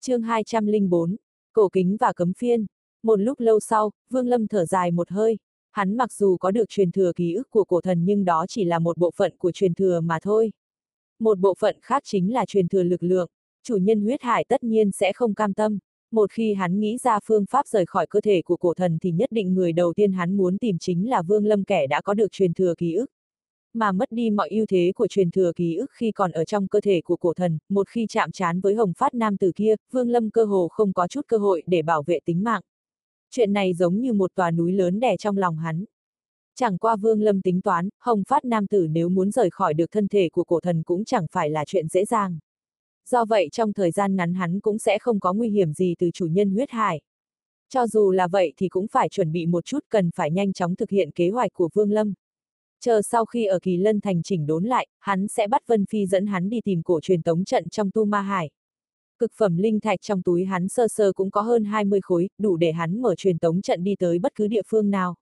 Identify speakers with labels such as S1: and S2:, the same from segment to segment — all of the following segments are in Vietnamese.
S1: chương 204, cổ kính và cấm phiên. Một lúc lâu sau, Vương Lâm thở dài một hơi. Hắn mặc dù có được truyền thừa ký ức của cổ thần nhưng đó chỉ là một bộ phận của truyền thừa mà thôi. Một bộ phận khác chính là truyền thừa lực lượng. Chủ nhân huyết hải tất nhiên sẽ không cam tâm. Một khi hắn nghĩ ra phương pháp rời khỏi cơ thể của cổ thần thì nhất định người đầu tiên hắn muốn tìm chính là Vương Lâm kẻ đã có được truyền thừa ký ức. Mà mất đi mọi ưu thế của truyền thừa ký ức khi còn ở trong cơ thể của cổ thần, một khi chạm trán với hồng phát nam tử kia, Vương Lâm cơ hồ không có chút cơ hội để bảo vệ tính mạng. Chuyện này giống như một tòa núi lớn đè trong lòng hắn. Chẳng qua Vương Lâm tính toán, hồng phát nam tử nếu muốn rời khỏi được thân thể của cổ thần cũng chẳng phải là chuyện dễ dàng. Do vậy trong thời gian ngắn hắn cũng sẽ không có nguy hiểm gì từ chủ nhân huyết hải. Cho dù là vậy thì cũng phải chuẩn bị một chút cần phải nhanh chóng thực hiện kế hoạch của Vương Lâm. Chờ sau khi ở Kỳ Lân Thành chỉnh đốn lại, hắn sẽ bắt Vân Phi dẫn hắn đi tìm cổ truyền tống trận trong Tu Ma Hải. Cực phẩm linh thạch trong túi hắn sơ sơ cũng có hơn 20 khối, đủ để hắn mở truyền tống trận đi tới bất cứ địa phương nào.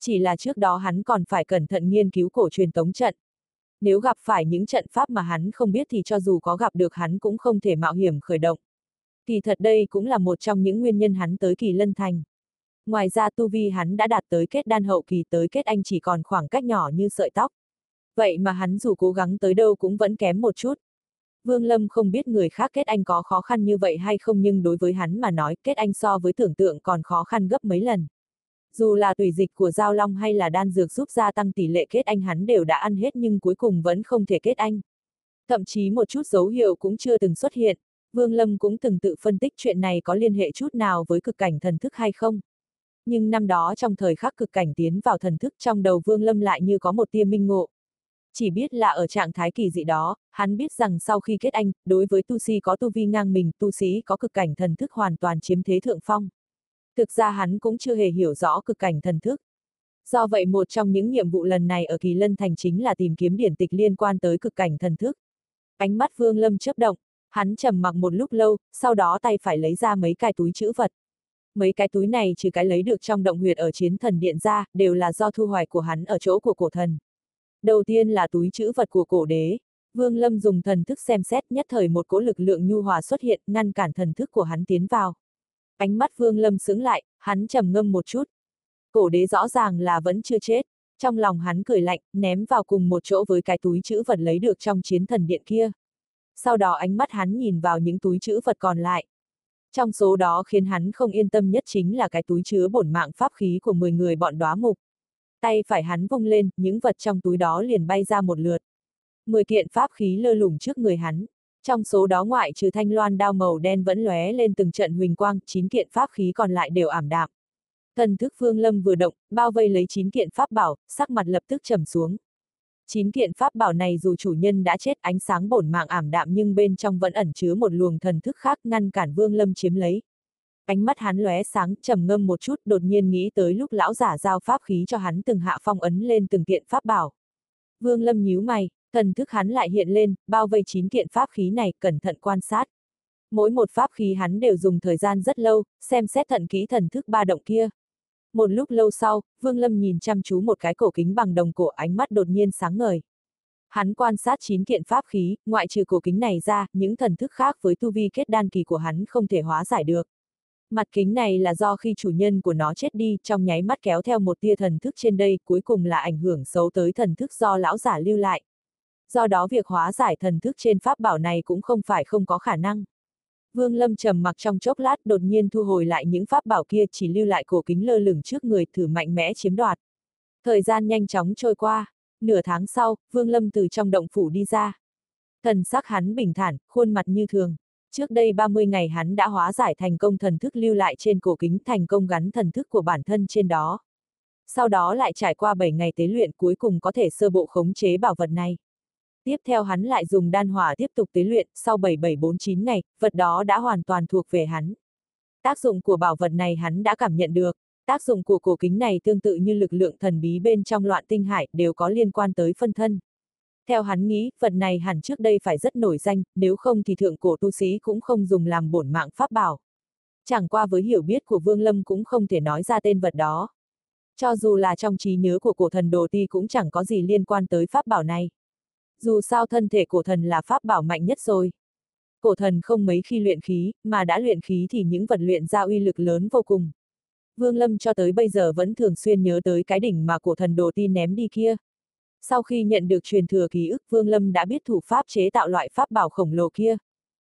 S1: Chỉ là trước đó hắn còn phải cẩn thận nghiên cứu cổ truyền tống trận. Nếu gặp phải những trận pháp mà hắn không biết thì cho dù có gặp được hắn cũng không thể mạo hiểm khởi động. Kỳ thật đây cũng là một trong những nguyên nhân hắn tới kỳ lân thành. Ngoài ra tu vi hắn đã đạt tới kết đan hậu kỳ tới kết anh chỉ còn khoảng cách nhỏ như sợi tóc. Vậy mà hắn dù cố gắng tới đâu cũng vẫn kém một chút. Vương Lâm không biết người khác kết anh có khó khăn như vậy hay không nhưng đối với hắn mà nói kết anh so với tưởng tượng còn khó khăn gấp mấy lần. Dù là tùy dịch của Giao Long hay là đan dược giúp gia tăng tỷ lệ kết anh hắn đều đã ăn hết nhưng cuối cùng vẫn không thể kết anh. Thậm chí một chút dấu hiệu cũng chưa từng xuất hiện, Vương Lâm cũng từng tự phân tích chuyện này có liên hệ chút nào với cực cảnh thần thức hay không. Nhưng năm đó trong thời khắc cực cảnh tiến vào thần thức trong đầu Vương Lâm lại như có một tia minh ngộ. Chỉ biết là ở trạng thái kỳ dị đó, hắn biết rằng sau khi kết anh, đối với tu sĩ có tu vi ngang mình, tu sĩ có cực cảnh thần thức hoàn toàn chiếm thế thượng phong. Thực ra hắn cũng chưa hề hiểu rõ cực cảnh thần thức. Do vậy một trong những nhiệm vụ lần này ở Kỳ Lân Thành chính là tìm kiếm điển tịch liên quan tới cực cảnh thần thức. Ánh mắt Vương Lâm chớp động, hắn trầm mặc một lúc lâu, sau đó tay phải lấy ra mấy cái túi chữ vật. Mấy cái túi này trừ cái lấy được trong động huyệt ở chiến thần điện ra, đều là do thu hoạch của hắn ở chỗ của cổ thần. Đầu tiên là túi chữ vật của cổ đế. Vương Lâm dùng thần thức xem xét nhất thời một cỗ lực lượng nhu hòa xuất hiện, ngăn cản thần thức của hắn tiến vào. Ánh mắt Vương Lâm sướng lại, hắn trầm ngâm một chút. Cổ đế rõ ràng là vẫn chưa chết. Trong lòng hắn cười lạnh, ném vào cùng một chỗ với cái túi chữ vật lấy được trong chiến thần điện kia. Sau đó ánh mắt hắn nhìn vào những túi chữ vật còn lại. Trong số đó khiến hắn không yên tâm nhất chính là cái túi chứa bổn mạng pháp khí của 10 người bọn đóa mục. Tay phải hắn vung lên, những vật trong túi đó liền bay ra một lượt. 10 kiện pháp khí lơ lủng trước người hắn. Trong số đó ngoại trừ thanh loan đao màu đen vẫn lóe lên từng trận huỳnh quang, 9 kiện pháp khí còn lại đều ảm đạm. Thần thức Phương Lâm vừa động, bao vây lấy 9 kiện pháp bảo, sắc mặt lập tức trầm xuống chín kiện pháp bảo này dù chủ nhân đã chết ánh sáng bổn mạng ảm đạm nhưng bên trong vẫn ẩn chứa một luồng thần thức khác ngăn cản Vương Lâm chiếm lấy. Ánh mắt hắn lóe sáng, trầm ngâm một chút, đột nhiên nghĩ tới lúc lão giả giao pháp khí cho hắn từng hạ phong ấn lên từng kiện pháp bảo. Vương Lâm nhíu mày, thần thức hắn lại hiện lên, bao vây chín kiện pháp khí này, cẩn thận quan sát. Mỗi một pháp khí hắn đều dùng thời gian rất lâu, xem xét thận kỹ thần thức ba động kia. Một lúc lâu sau, Vương Lâm nhìn chăm chú một cái cổ kính bằng đồng cổ ánh mắt đột nhiên sáng ngời. Hắn quan sát chín kiện pháp khí, ngoại trừ cổ kính này ra, những thần thức khác với tu vi kết đan kỳ của hắn không thể hóa giải được. Mặt kính này là do khi chủ nhân của nó chết đi, trong nháy mắt kéo theo một tia thần thức trên đây, cuối cùng là ảnh hưởng xấu tới thần thức do lão giả lưu lại. Do đó việc hóa giải thần thức trên pháp bảo này cũng không phải không có khả năng. Vương Lâm trầm mặc trong chốc lát đột nhiên thu hồi lại những pháp bảo kia chỉ lưu lại cổ kính lơ lửng trước người thử mạnh mẽ chiếm đoạt. Thời gian nhanh chóng trôi qua, nửa tháng sau, Vương Lâm từ trong động phủ đi ra. Thần sắc hắn bình thản, khuôn mặt như thường. Trước đây 30 ngày hắn đã hóa giải thành công thần thức lưu lại trên cổ kính thành công gắn thần thức của bản thân trên đó. Sau đó lại trải qua 7 ngày tế luyện cuối cùng có thể sơ bộ khống chế bảo vật này. Tiếp theo hắn lại dùng đan hỏa tiếp tục tế luyện, sau 7749 ngày, vật đó đã hoàn toàn thuộc về hắn. Tác dụng của bảo vật này hắn đã cảm nhận được, tác dụng của cổ kính này tương tự như lực lượng thần bí bên trong loạn tinh hải đều có liên quan tới phân thân. Theo hắn nghĩ, vật này hẳn trước đây phải rất nổi danh, nếu không thì thượng cổ tu sĩ cũng không dùng làm bổn mạng pháp bảo. Chẳng qua với hiểu biết của Vương Lâm cũng không thể nói ra tên vật đó. Cho dù là trong trí nhớ của cổ thần đồ ti cũng chẳng có gì liên quan tới pháp bảo này. Dù sao thân thể cổ thần là pháp bảo mạnh nhất rồi. cổ thần không mấy khi luyện khí, mà đã luyện khí thì những vật luyện ra uy lực lớn vô cùng. Vương Lâm cho tới bây giờ vẫn thường xuyên nhớ tới cái đỉnh mà cổ thần đồ tin ném đi kia. Sau khi nhận được truyền thừa ký ức Vương Lâm đã biết thủ pháp chế tạo loại pháp bảo khổng lồ kia.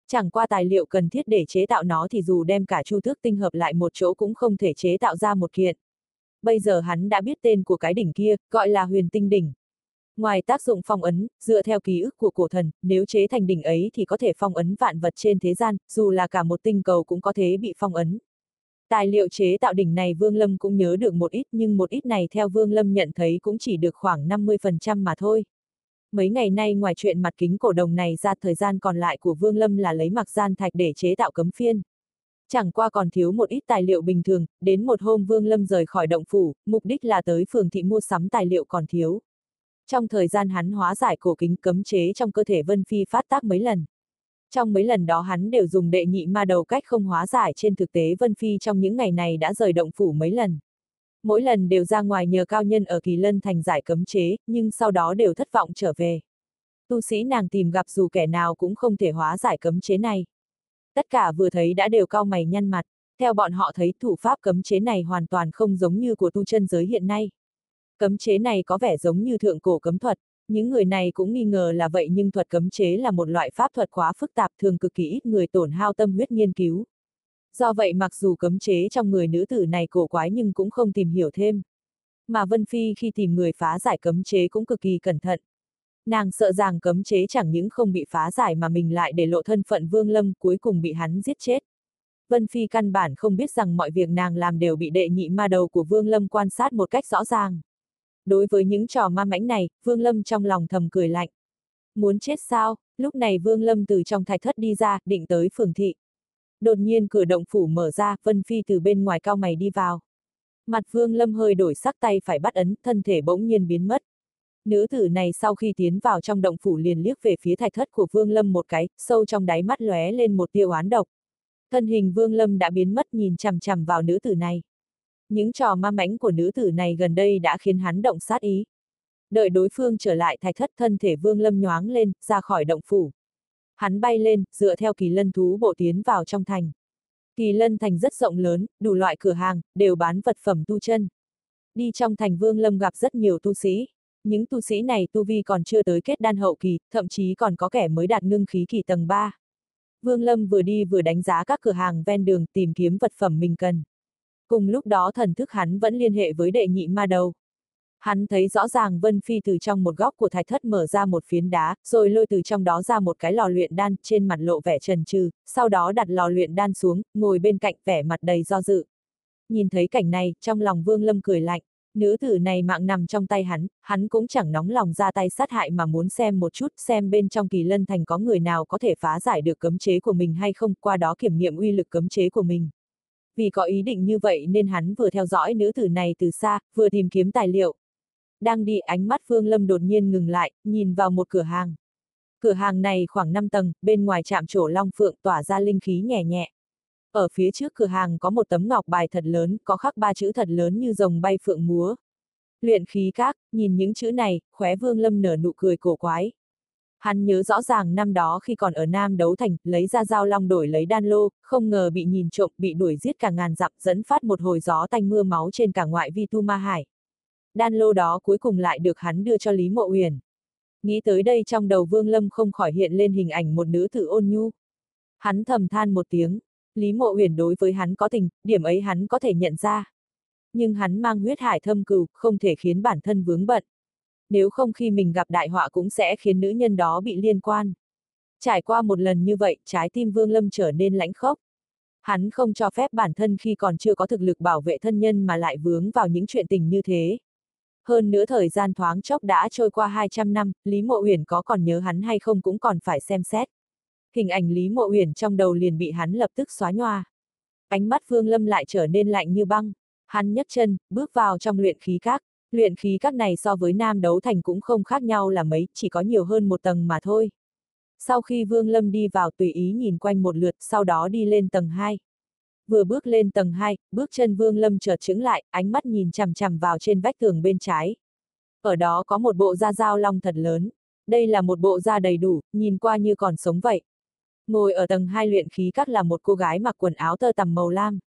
S1: Chẳng qua tài liệu cần thiết để chế tạo nó thì dù đem cả chu thước tinh hợp lại một chỗ cũng không thể chế tạo ra một kiện. Bây giờ hắn đã biết tên của cái đỉnh kia, gọi là huyền tinh đỉnh. Ngoài tác dụng phong ấn, dựa theo ký ức của cổ thần, nếu chế thành đỉnh ấy thì có thể phong ấn vạn vật trên thế gian, dù là cả một tinh cầu cũng có thể bị phong ấn. Tài liệu chế tạo đỉnh này Vương Lâm cũng nhớ được một ít nhưng một ít này theo Vương Lâm nhận thấy cũng chỉ được khoảng 50% mà thôi. Mấy ngày nay ngoài chuyện mặt kính cổ đồng này ra thời gian còn lại của Vương Lâm là lấy mặc gian thạch để chế tạo cấm phiên. Chẳng qua còn thiếu một ít tài liệu bình thường, đến một hôm Vương Lâm rời khỏi động phủ, mục đích là tới phường thị mua sắm tài liệu còn thiếu. Trong thời gian hắn hóa giải cổ kính cấm chế trong cơ thể Vân Phi phát tác mấy lần. Trong mấy lần đó hắn đều dùng đệ nhị ma đầu cách không hóa giải trên thực tế Vân Phi trong những ngày này đã rời động phủ mấy lần. Mỗi lần đều ra ngoài nhờ cao nhân ở Kỳ Lân thành giải cấm chế, nhưng sau đó đều thất vọng trở về. Tu sĩ nàng tìm gặp dù kẻ nào cũng không thể hóa giải cấm chế này. Tất cả vừa thấy đã đều cao mày nhăn mặt, theo bọn họ thấy thủ pháp cấm chế này hoàn toàn không giống như của tu chân giới hiện nay. Cấm chế này có vẻ giống như thượng cổ cấm thuật, những người này cũng nghi ngờ là vậy nhưng thuật cấm chế là một loại pháp thuật quá phức tạp thường cực kỳ ít người tổn hao tâm huyết nghiên cứu. Do vậy mặc dù cấm chế trong người nữ tử này cổ quái nhưng cũng không tìm hiểu thêm. Mà Vân Phi khi tìm người phá giải cấm chế cũng cực kỳ cẩn thận. Nàng sợ rằng cấm chế chẳng những không bị phá giải mà mình lại để lộ thân phận Vương Lâm cuối cùng bị hắn giết chết. Vân Phi căn bản không biết rằng mọi việc nàng làm đều bị đệ nhị ma đầu của Vương Lâm quan sát một cách rõ ràng. Đối với những trò ma mãnh này, Vương Lâm trong lòng thầm cười lạnh. Muốn chết sao? Lúc này Vương Lâm từ trong thạch thất đi ra, định tới phường thị. Đột nhiên cửa động phủ mở ra, Vân Phi từ bên ngoài cao mày đi vào. Mặt Vương Lâm hơi đổi sắc tay phải bắt ấn, thân thể bỗng nhiên biến mất. Nữ tử này sau khi tiến vào trong động phủ liền liếc về phía thạch thất của Vương Lâm một cái, sâu trong đáy mắt lóe lên một tiêu oán độc. Thân hình Vương Lâm đã biến mất nhìn chằm chằm vào nữ tử này. Những trò ma mãnh của nữ tử này gần đây đã khiến hắn động sát ý. Đợi đối phương trở lại thạch thất thân thể Vương Lâm nhoáng lên, ra khỏi động phủ. Hắn bay lên, dựa theo kỳ lân thú bộ tiến vào trong thành. Kỳ lân thành rất rộng lớn, đủ loại cửa hàng, đều bán vật phẩm tu chân. Đi trong thành Vương Lâm gặp rất nhiều tu sĩ. Những tu sĩ này tu vi còn chưa tới kết đan hậu kỳ, thậm chí còn có kẻ mới đạt ngưng khí kỳ tầng 3. Vương Lâm vừa đi vừa đánh giá các cửa hàng ven đường tìm kiếm vật phẩm mình cần. Cùng lúc đó thần thức hắn vẫn liên hệ với đệ nhị ma đầu. Hắn thấy rõ ràng Vân Phi từ trong một góc của thạch thất mở ra một phiến đá, rồi lôi từ trong đó ra một cái lò luyện đan, trên mặt lộ vẻ trần trừ, sau đó đặt lò luyện đan xuống, ngồi bên cạnh vẻ mặt đầy do dự. Nhìn thấy cảnh này, trong lòng Vương Lâm cười lạnh, nữ tử này mạng nằm trong tay hắn, hắn cũng chẳng nóng lòng ra tay sát hại mà muốn xem một chút xem bên trong kỳ lân thành có người nào có thể phá giải được cấm chế của mình hay không, qua đó kiểm nghiệm uy lực cấm chế của mình. Vì có ý định như vậy nên hắn vừa theo dõi nữ tử này từ xa, vừa tìm kiếm tài liệu. Đang đi ánh mắt Phương Lâm đột nhiên ngừng lại, nhìn vào một cửa hàng. Cửa hàng này khoảng 5 tầng, bên ngoài chạm trổ long phượng tỏa ra linh khí nhẹ nhẹ. Ở phía trước cửa hàng có một tấm ngọc bài thật lớn, có khắc ba chữ thật lớn như rồng bay phượng múa. Luyện khí các, nhìn những chữ này, khóe vương lâm nở nụ cười cổ quái. Hắn nhớ rõ ràng năm đó khi còn ở Nam Đấu Thành, lấy ra dao long đổi lấy đan lô, không ngờ bị nhìn trộm, bị đuổi giết cả ngàn dặm, dẫn phát một hồi gió tanh mưa máu trên cả ngoại vi tu ma hải. Đan lô đó cuối cùng lại được hắn đưa cho Lý Mộ Uyển. Nghĩ tới đây trong đầu Vương Lâm không khỏi hiện lên hình ảnh một nữ tử ôn nhu. Hắn thầm than một tiếng, Lý Mộ Uyển đối với hắn có tình, điểm ấy hắn có thể nhận ra. Nhưng hắn mang huyết hải thâm cừu, không thể khiến bản thân vướng bận nếu không khi mình gặp đại họa cũng sẽ khiến nữ nhân đó bị liên quan. Trải qua một lần như vậy, trái tim Vương Lâm trở nên lãnh khốc. Hắn không cho phép bản thân khi còn chưa có thực lực bảo vệ thân nhân mà lại vướng vào những chuyện tình như thế. Hơn nữa thời gian thoáng chốc đã trôi qua 200 năm, Lý Mộ Uyển có còn nhớ hắn hay không cũng còn phải xem xét. Hình ảnh Lý Mộ Uyển trong đầu liền bị hắn lập tức xóa nhòa. Ánh mắt Vương Lâm lại trở nên lạnh như băng. Hắn nhấc chân, bước vào trong luyện khí các. Luyện khí các này so với nam đấu thành cũng không khác nhau là mấy, chỉ có nhiều hơn một tầng mà thôi. Sau khi Vương Lâm đi vào tùy ý nhìn quanh một lượt, sau đó đi lên tầng 2. Vừa bước lên tầng 2, bước chân Vương Lâm chợt chứng lại, ánh mắt nhìn chằm chằm vào trên vách tường bên trái. Ở đó có một bộ da dao long thật lớn. Đây là một bộ da đầy đủ, nhìn qua như còn sống vậy. Ngồi ở tầng 2 luyện khí các là một cô gái mặc quần áo tơ tằm màu lam.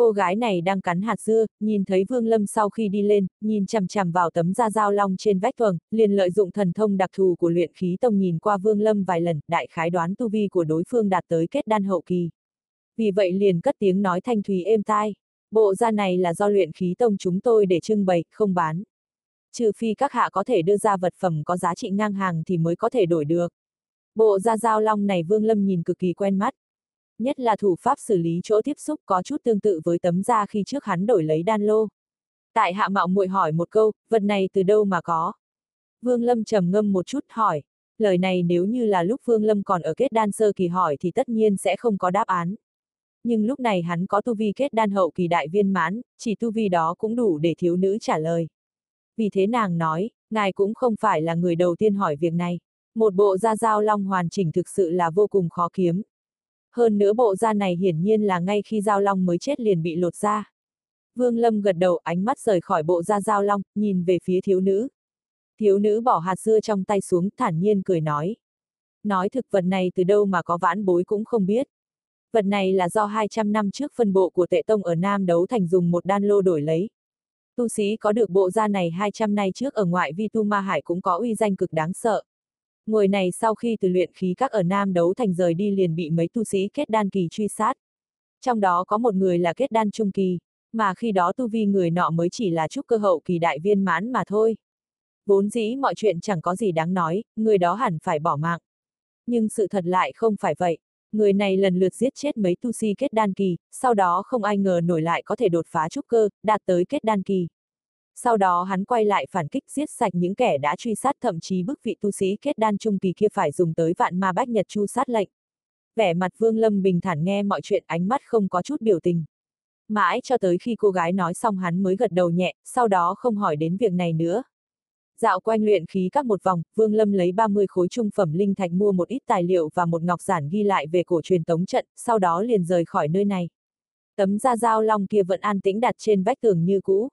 S1: Cô gái này đang cắn hạt dưa, nhìn thấy Vương Lâm sau khi đi lên, nhìn chằm chằm vào tấm da dao long trên vách tường, liền lợi dụng thần thông đặc thù của luyện khí tông nhìn qua Vương Lâm vài lần, đại khái đoán tu vi của đối phương đạt tới kết đan hậu kỳ. Vì vậy liền cất tiếng nói thanh thùy êm tai. Bộ da này là do luyện khí tông chúng tôi để trưng bày, không bán. Trừ phi các hạ có thể đưa ra vật phẩm có giá trị ngang hàng thì mới có thể đổi được. Bộ da dao long này Vương Lâm nhìn cực kỳ quen mắt. Nhất là thủ pháp xử lý chỗ tiếp xúc có chút tương tự với tấm da khi trước hắn đổi lấy đan lô. Tại hạ mạo muội hỏi một câu, vật này từ đâu mà có? Vương Lâm trầm ngâm một chút hỏi. Lời này nếu như là lúc Vương Lâm còn ở kết đan sơ kỳ hỏi thì tất nhiên sẽ không có đáp án. Nhưng lúc này hắn có tu vi kết đan hậu kỳ đại viên mãn, chỉ tu vi đó cũng đủ để thiếu nữ trả lời. Vì thế nàng nói, ngài cũng không phải là người đầu tiên hỏi việc này. Một bộ da dao long hoàn chỉnh thực sự là vô cùng khó kiếm. Hơn nữa bộ da này hiển nhiên là ngay khi giao long mới chết liền bị lột ra. Vương Lâm gật đầu ánh mắt rời khỏi bộ da giao long, nhìn về phía thiếu nữ. Thiếu nữ bỏ hạt dưa trong tay xuống, thản nhiên cười nói. Nói thực vật này từ đâu mà có vãn bối cũng không biết. Vật này là do 200 năm trước phân bộ của tệ tông ở Nam đấu thành dùng một đan lô đổi lấy. Tu sĩ có được bộ da này 200 nay trước ở ngoại vi tu ma hải cũng có uy danh cực đáng sợ người này sau khi từ luyện khí các ở Nam đấu thành rời đi liền bị mấy tu sĩ kết đan kỳ truy sát. Trong đó có một người là kết đan trung kỳ, mà khi đó tu vi người nọ mới chỉ là trúc cơ hậu kỳ đại viên mãn mà thôi. Vốn dĩ mọi chuyện chẳng có gì đáng nói, người đó hẳn phải bỏ mạng. Nhưng sự thật lại không phải vậy. Người này lần lượt giết chết mấy tu sĩ kết đan kỳ, sau đó không ai ngờ nổi lại có thể đột phá trúc cơ, đạt tới kết đan kỳ sau đó hắn quay lại phản kích giết sạch những kẻ đã truy sát thậm chí bức vị tu sĩ kết đan trung kỳ kia phải dùng tới vạn ma bách nhật chu sát lệnh. Vẻ mặt Vương Lâm bình thản nghe mọi chuyện ánh mắt không có chút biểu tình. Mãi cho tới khi cô gái nói xong hắn mới gật đầu nhẹ, sau đó không hỏi đến việc này nữa. Dạo quanh luyện khí các một vòng, Vương Lâm lấy 30 khối trung phẩm linh thạch mua một ít tài liệu và một ngọc giản ghi lại về cổ truyền tống trận, sau đó liền rời khỏi nơi này. Tấm da dao long kia vẫn an tĩnh đặt trên vách tường như cũ.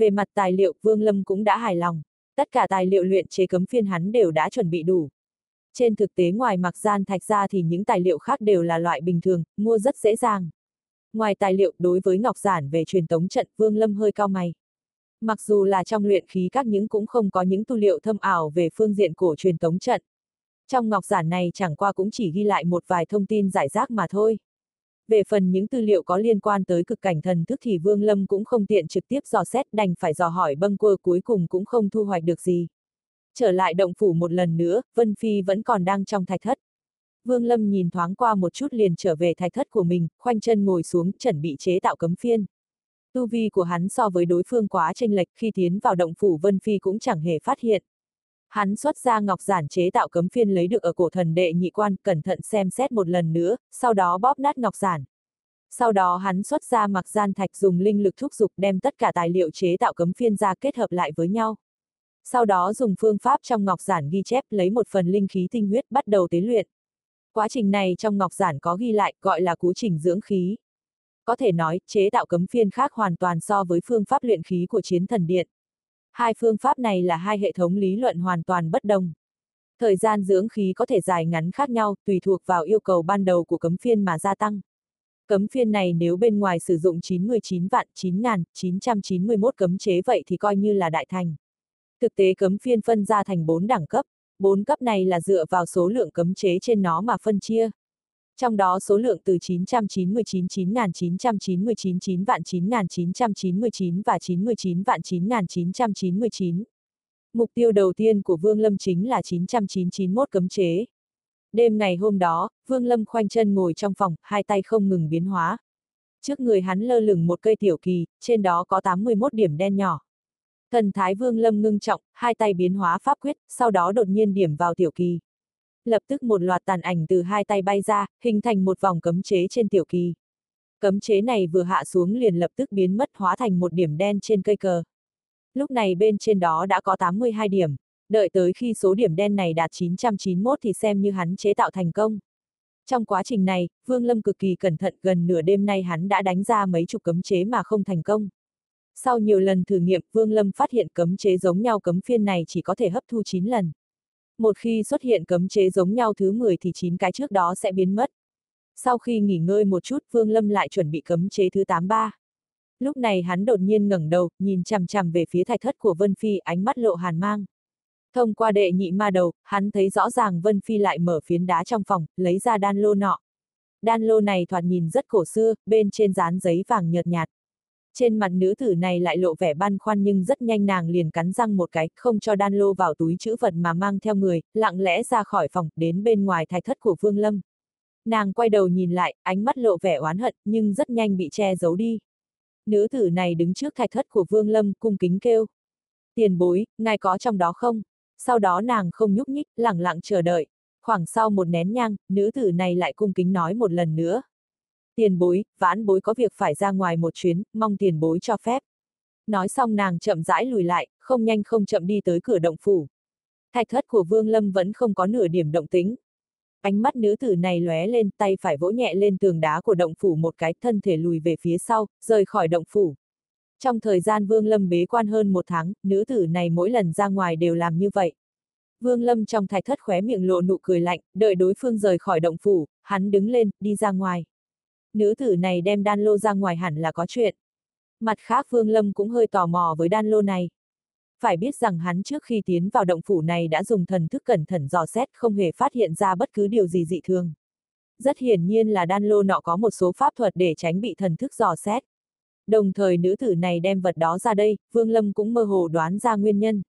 S1: Về mặt tài liệu, Vương Lâm cũng đã hài lòng. Tất cả tài liệu luyện chế cấm phiên hắn đều đã chuẩn bị đủ. Trên thực tế ngoài mặc gian thạch ra thì những tài liệu khác đều là loại bình thường, mua rất dễ dàng. Ngoài tài liệu đối với ngọc giản về truyền tống trận, Vương Lâm hơi cao mày. Mặc dù là trong luyện khí các những cũng không có những tu liệu thâm ảo về phương diện cổ truyền tống trận. Trong ngọc giản này chẳng qua cũng chỉ ghi lại một vài thông tin giải rác mà thôi. Về phần những tư liệu có liên quan tới cực cảnh thần thức thì Vương Lâm cũng không tiện trực tiếp dò xét đành phải dò hỏi bâng quơ cuối cùng cũng không thu hoạch được gì. Trở lại động phủ một lần nữa, Vân Phi vẫn còn đang trong thạch thất. Vương Lâm nhìn thoáng qua một chút liền trở về thạch thất của mình, khoanh chân ngồi xuống, chuẩn bị chế tạo cấm phiên. Tu vi của hắn so với đối phương quá tranh lệch khi tiến vào động phủ Vân Phi cũng chẳng hề phát hiện. Hắn xuất ra ngọc giản chế tạo cấm phiên lấy được ở cổ thần đệ nhị quan, cẩn thận xem xét một lần nữa, sau đó bóp nát ngọc giản. Sau đó hắn xuất ra mặc gian thạch dùng linh lực thúc dục đem tất cả tài liệu chế tạo cấm phiên ra kết hợp lại với nhau. Sau đó dùng phương pháp trong ngọc giản ghi chép lấy một phần linh khí tinh huyết bắt đầu tế luyện. Quá trình này trong ngọc giản có ghi lại gọi là cú trình dưỡng khí. Có thể nói, chế tạo cấm phiên khác hoàn toàn so với phương pháp luyện khí của chiến thần điện. Hai phương pháp này là hai hệ thống lý luận hoàn toàn bất đồng. Thời gian dưỡng khí có thể dài ngắn khác nhau, tùy thuộc vào yêu cầu ban đầu của cấm phiên mà gia tăng. Cấm phiên này nếu bên ngoài sử dụng 99 vạn 9.991 cấm chế vậy thì coi như là đại thành. Thực tế cấm phiên phân ra thành 4 đẳng cấp, 4 cấp này là dựa vào số lượng cấm chế trên nó mà phân chia trong đó số lượng từ 999 9.999 9 vạn 9.999 và 99 vạn 9.999. Mục tiêu đầu tiên của Vương Lâm chính là 991 cấm chế. Đêm ngày hôm đó, Vương Lâm khoanh chân ngồi trong phòng, hai tay không ngừng biến hóa. Trước người hắn lơ lửng một cây tiểu kỳ, trên đó có 81 điểm đen nhỏ. Thần thái Vương Lâm ngưng trọng, hai tay biến hóa pháp quyết, sau đó đột nhiên điểm vào tiểu kỳ lập tức một loạt tàn ảnh từ hai tay bay ra, hình thành một vòng cấm chế trên tiểu kỳ. Cấm chế này vừa hạ xuống liền lập tức biến mất hóa thành một điểm đen trên cây cờ. Lúc này bên trên đó đã có 82 điểm, đợi tới khi số điểm đen này đạt 991 thì xem như hắn chế tạo thành công. Trong quá trình này, Vương Lâm cực kỳ cẩn thận gần nửa đêm nay hắn đã đánh ra mấy chục cấm chế mà không thành công. Sau nhiều lần thử nghiệm, Vương Lâm phát hiện cấm chế giống nhau cấm phiên này chỉ có thể hấp thu 9 lần. Một khi xuất hiện cấm chế giống nhau thứ 10 thì 9 cái trước đó sẽ biến mất. Sau khi nghỉ ngơi một chút Vương Lâm lại chuẩn bị cấm chế thứ 83. Lúc này hắn đột nhiên ngẩng đầu, nhìn chằm chằm về phía thạch thất của Vân Phi, ánh mắt lộ hàn mang. Thông qua đệ nhị ma đầu, hắn thấy rõ ràng Vân Phi lại mở phiến đá trong phòng, lấy ra đan lô nọ. Đan lô này thoạt nhìn rất cổ xưa, bên trên dán giấy vàng nhợt nhạt. Trên mặt nữ tử này lại lộ vẻ băn khoăn nhưng rất nhanh nàng liền cắn răng một cái, không cho đan lô vào túi chữ vật mà mang theo người, lặng lẽ ra khỏi phòng, đến bên ngoài thạch thất của Vương Lâm. Nàng quay đầu nhìn lại, ánh mắt lộ vẻ oán hận, nhưng rất nhanh bị che giấu đi. Nữ tử này đứng trước thạch thất của Vương Lâm, cung kính kêu. Tiền bối, ngài có trong đó không? Sau đó nàng không nhúc nhích, lặng lặng chờ đợi. Khoảng sau một nén nhang, nữ tử này lại cung kính nói một lần nữa. Tiền bối, vãn bối có việc phải ra ngoài một chuyến, mong tiền bối cho phép. Nói xong nàng chậm rãi lùi lại, không nhanh không chậm đi tới cửa động phủ. Thạch thất của Vương Lâm vẫn không có nửa điểm động tính. Ánh mắt nữ tử này lóe lên, tay phải vỗ nhẹ lên tường đá của động phủ một cái, thân thể lùi về phía sau, rời khỏi động phủ. Trong thời gian Vương Lâm bế quan hơn một tháng, nữ tử này mỗi lần ra ngoài đều làm như vậy. Vương Lâm trong thạch thất khóe miệng lộ nụ cười lạnh, đợi đối phương rời khỏi động phủ, hắn đứng lên, đi ra ngoài. Nữ tử này đem đan lô ra ngoài hẳn là có chuyện. Mặt khác Vương Lâm cũng hơi tò mò với đan lô này. Phải biết rằng hắn trước khi tiến vào động phủ này đã dùng thần thức cẩn thận dò xét không hề phát hiện ra bất cứ điều gì dị thường. Rất hiển nhiên là đan lô nọ có một số pháp thuật để tránh bị thần thức dò xét. Đồng thời nữ tử này đem vật đó ra đây, Vương Lâm cũng mơ hồ đoán ra nguyên nhân.